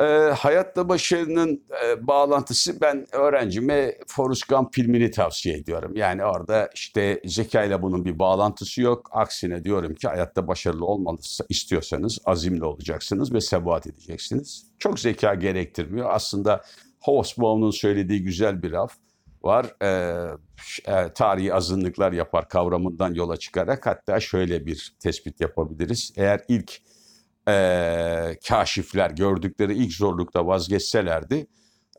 e, hayatta başarının e, bağlantısı ben öğrencime Forrest Gump filmini tavsiye ediyorum. Yani orada işte zekayla bunun bir bağlantısı yok. Aksine diyorum ki hayatta başarılı olmanızı istiyorsanız azimli olacaksınız ve sebat edeceksiniz. Çok zeka gerektirmiyor. Aslında Hobsbawm'un söylediği güzel bir laf var. E, e, tarihi azınlıklar yapar kavramından yola çıkarak hatta şöyle bir tespit yapabiliriz. Eğer ilk e, kaşifler gördükleri ilk zorlukta vazgeçselerdi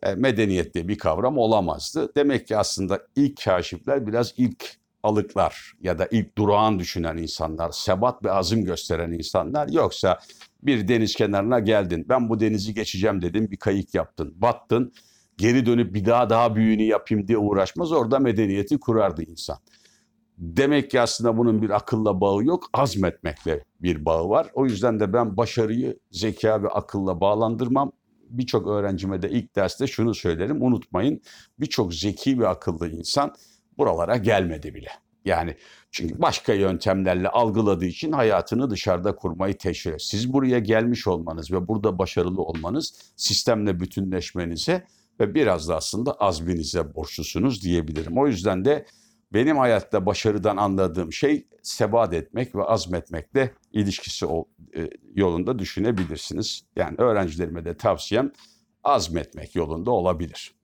e, medeniyet diye bir kavram olamazdı. Demek ki aslında ilk kaşifler biraz ilk alıklar ya da ilk durağan düşünen insanlar, sebat ve azim gösteren insanlar. Yoksa bir deniz kenarına geldin, ben bu denizi geçeceğim dedin, bir kayık yaptın, battın, geri dönüp bir daha daha büyüğünü yapayım diye uğraşmaz. Orada medeniyeti kurardı insan. Demek ki aslında bunun bir akılla bağı yok, azmetmekle bir bağı var. O yüzden de ben başarıyı zeka ve akılla bağlandırmam. Birçok öğrencime de ilk derste şunu söylerim, unutmayın birçok zeki ve akıllı insan buralara gelmedi bile. Yani çünkü başka yöntemlerle algıladığı için hayatını dışarıda kurmayı teşvik ediyor. Siz buraya gelmiş olmanız ve burada başarılı olmanız sistemle bütünleşmenize ve biraz da aslında azminize borçlusunuz diyebilirim. O yüzden de benim hayatta başarıdan anladığım şey sebat etmek ve azmetmekle ilişkisi e, yolunda düşünebilirsiniz. Yani öğrencilerime de tavsiyem azmetmek yolunda olabilir.